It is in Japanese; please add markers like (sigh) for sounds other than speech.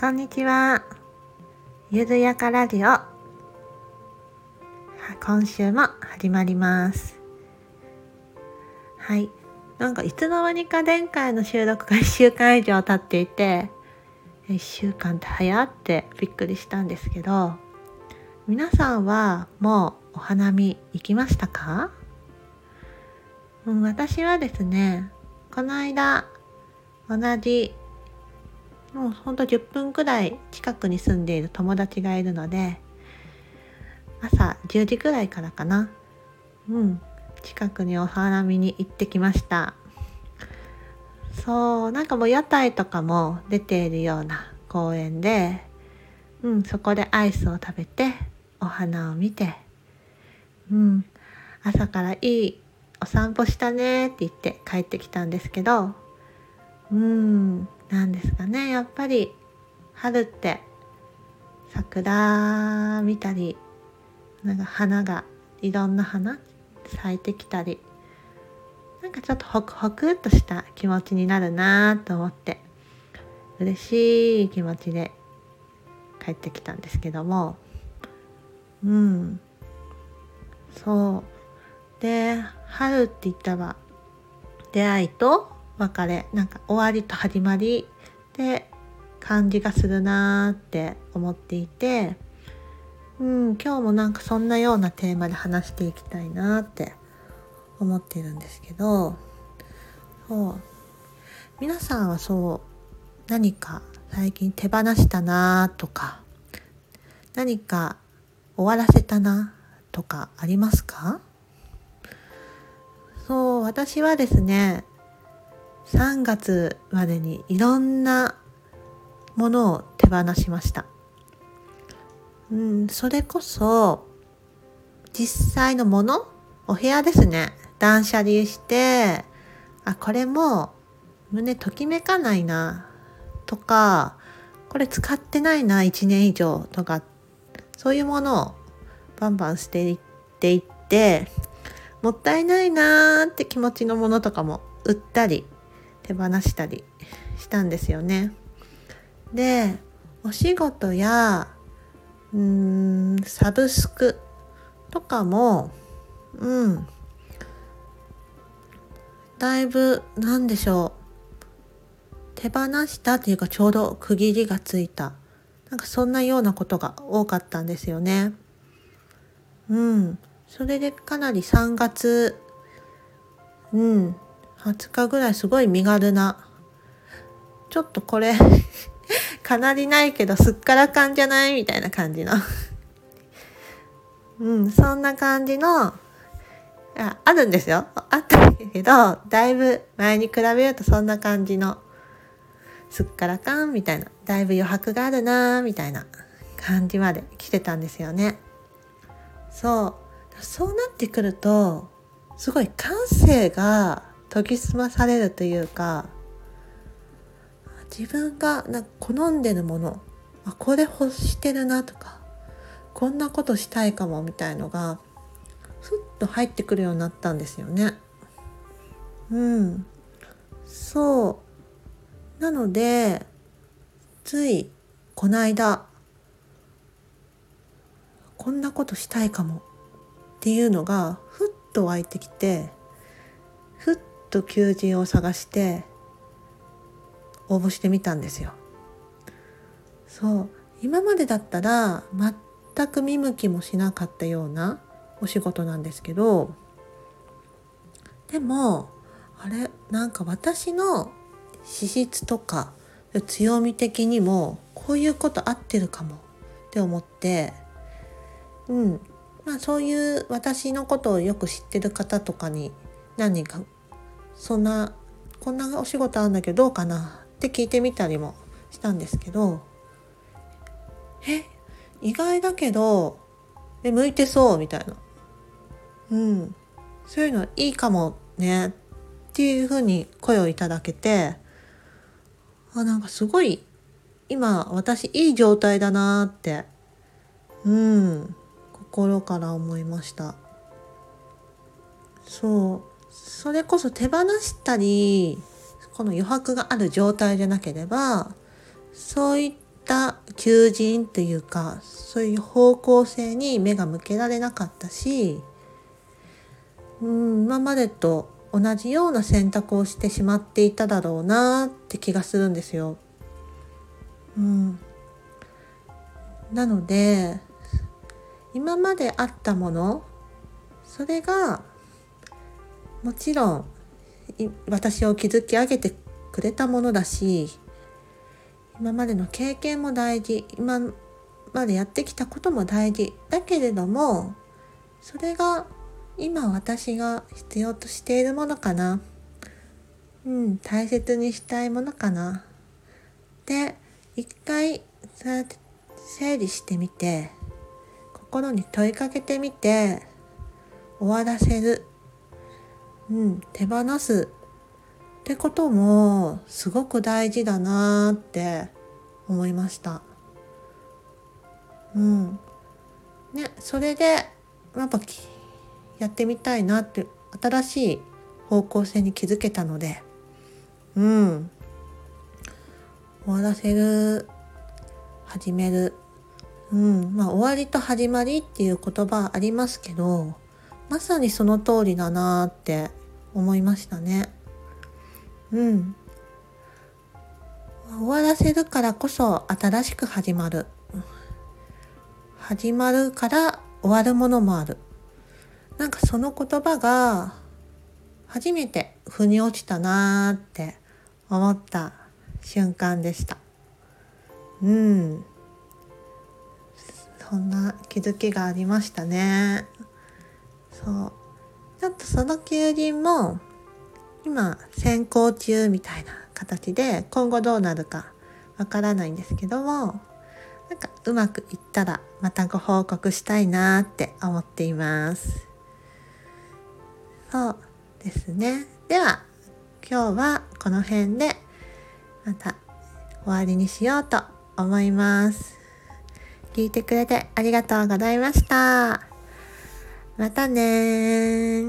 こんにちは。ゆるやかラジオ。今週も始まります。はい。なんかいつの間にか前回の収録が1週間以上経っていて、1週間って早ってびっくりしたんですけど、皆さんはもうお花見行きましたか、うん、私はですね、この間同じもうほんと10分くらい近くに住んでいる友達がいるので朝10時くらいからかな。うん。近くにお花見に行ってきました。そうなんかもう屋台とかも出ているような公園でうんそこでアイスを食べてお花を見てうん。朝からいいお散歩したねって言って帰ってきたんですけどうんなんですかね。やっぱり春って桜見たりなんか花がいろんな花咲いてきたりなんかちょっとホクホクっとした気持ちになるなと思って嬉しい気持ちで帰ってきたんですけども。うん。そう。で春って言ったら出会いと別れなんか終わりと始まりで感じがするなーって思っていてうん今日もなんかそんなようなテーマで話していきたいなって思ってるんですけどそう。皆さんはそう何か最近手放したなとか何か終わらせたなとかありますか？そう私はですね3月までにいろんなものを手放しました。うん、それこそ実際のものお部屋ですね。断捨離して、あ、これも胸ときめかないなとか、これ使ってないな1年以上とか、そういうものをバンバン捨てていって、もったいないなーって気持ちのものとかも売ったり手放したりしたんですよね。でお仕事やうーんサブスクとかもうんだいぶ何でしょう手放したっていうかちょうど区切りがついたなんかそんなようなことが多かったんですよね。うん。それでかなり3月、うん、20日ぐらいすごい身軽な、ちょっとこれ (laughs) かなりないけどすっからかんじゃない？みたいな感じの (laughs) うん、そんな感じの、ああるんですよ。あったけど、だいぶ前に比べるとそんな感じの、すっからかんみたいな、だいぶ余白があるなみたいな感じまで来てたんですよね。そう。そうなってくると、すごい感性が研ぎ澄まされるというか自分がなんか好んでるものあこれ欲してるなとかこんなことしたいかもみたいのがふっと入ってくるようになったんですよね。うんそうなのでついこの間こんなことしたいかもっていうのがふっと湧いてきてと求人を探して応募してみたんですよ。そう今までだったら全く見向きもしなかったようなお仕事なんですけどでもあれなんか私の資質とか強み的にもこういうこと合ってるかもって思ってうんまあそういう私のことをよく知ってる方とかに何人かそんなこんなお仕事あるんだけどどうかな？って聞いてみたりもしたんですけどえ？意外だけどえ向いてそうみたいな。うん。そういうのいいかもね。っていうふうに声をいただけてあなんかすごい今私いい状態だなってうん。心から思いました。そう。それこそ手放したりこの余白がある状態でなければそういった求人というかそういう方向性に目が向けられなかったし、うん、今までと同じような選択をしてしまっていただろうなって気がするんですよ。うん、なので今まであったものそれがもちろん私を築き上げてくれたものだし今までの経験も大事今までやってきたことも大事だけれどもそれが今私が必要としているものかな。うん大切にしたいものかな。で一回そうやって整理してみて心に問いかけてみて終わらせる、うん、手放すってこともすごく大事だなって思いました。うん。ね、それでやっぱやってみたいなって新しい方向性に気づけたのでうん終わらせる始めるうんまあ終わりと始まりっていう言葉ありますけどまさにその通りだなって思いましたねうん終わらせるからこそ新しく始まる始まるから終わるものもあるなんかその言葉が初めて腑に落ちたなーって思った瞬間でした。うん。そんな気づきがありましたね。そう。とその求人も今先行中みたいな形で今後どうなるかわからないんですけどもなんかうまくいったらまたご報告したいなって思っています。そうですね。では、今日はこの辺でまた終わりにしようと思います。聞いてくれてありがとうございました。またね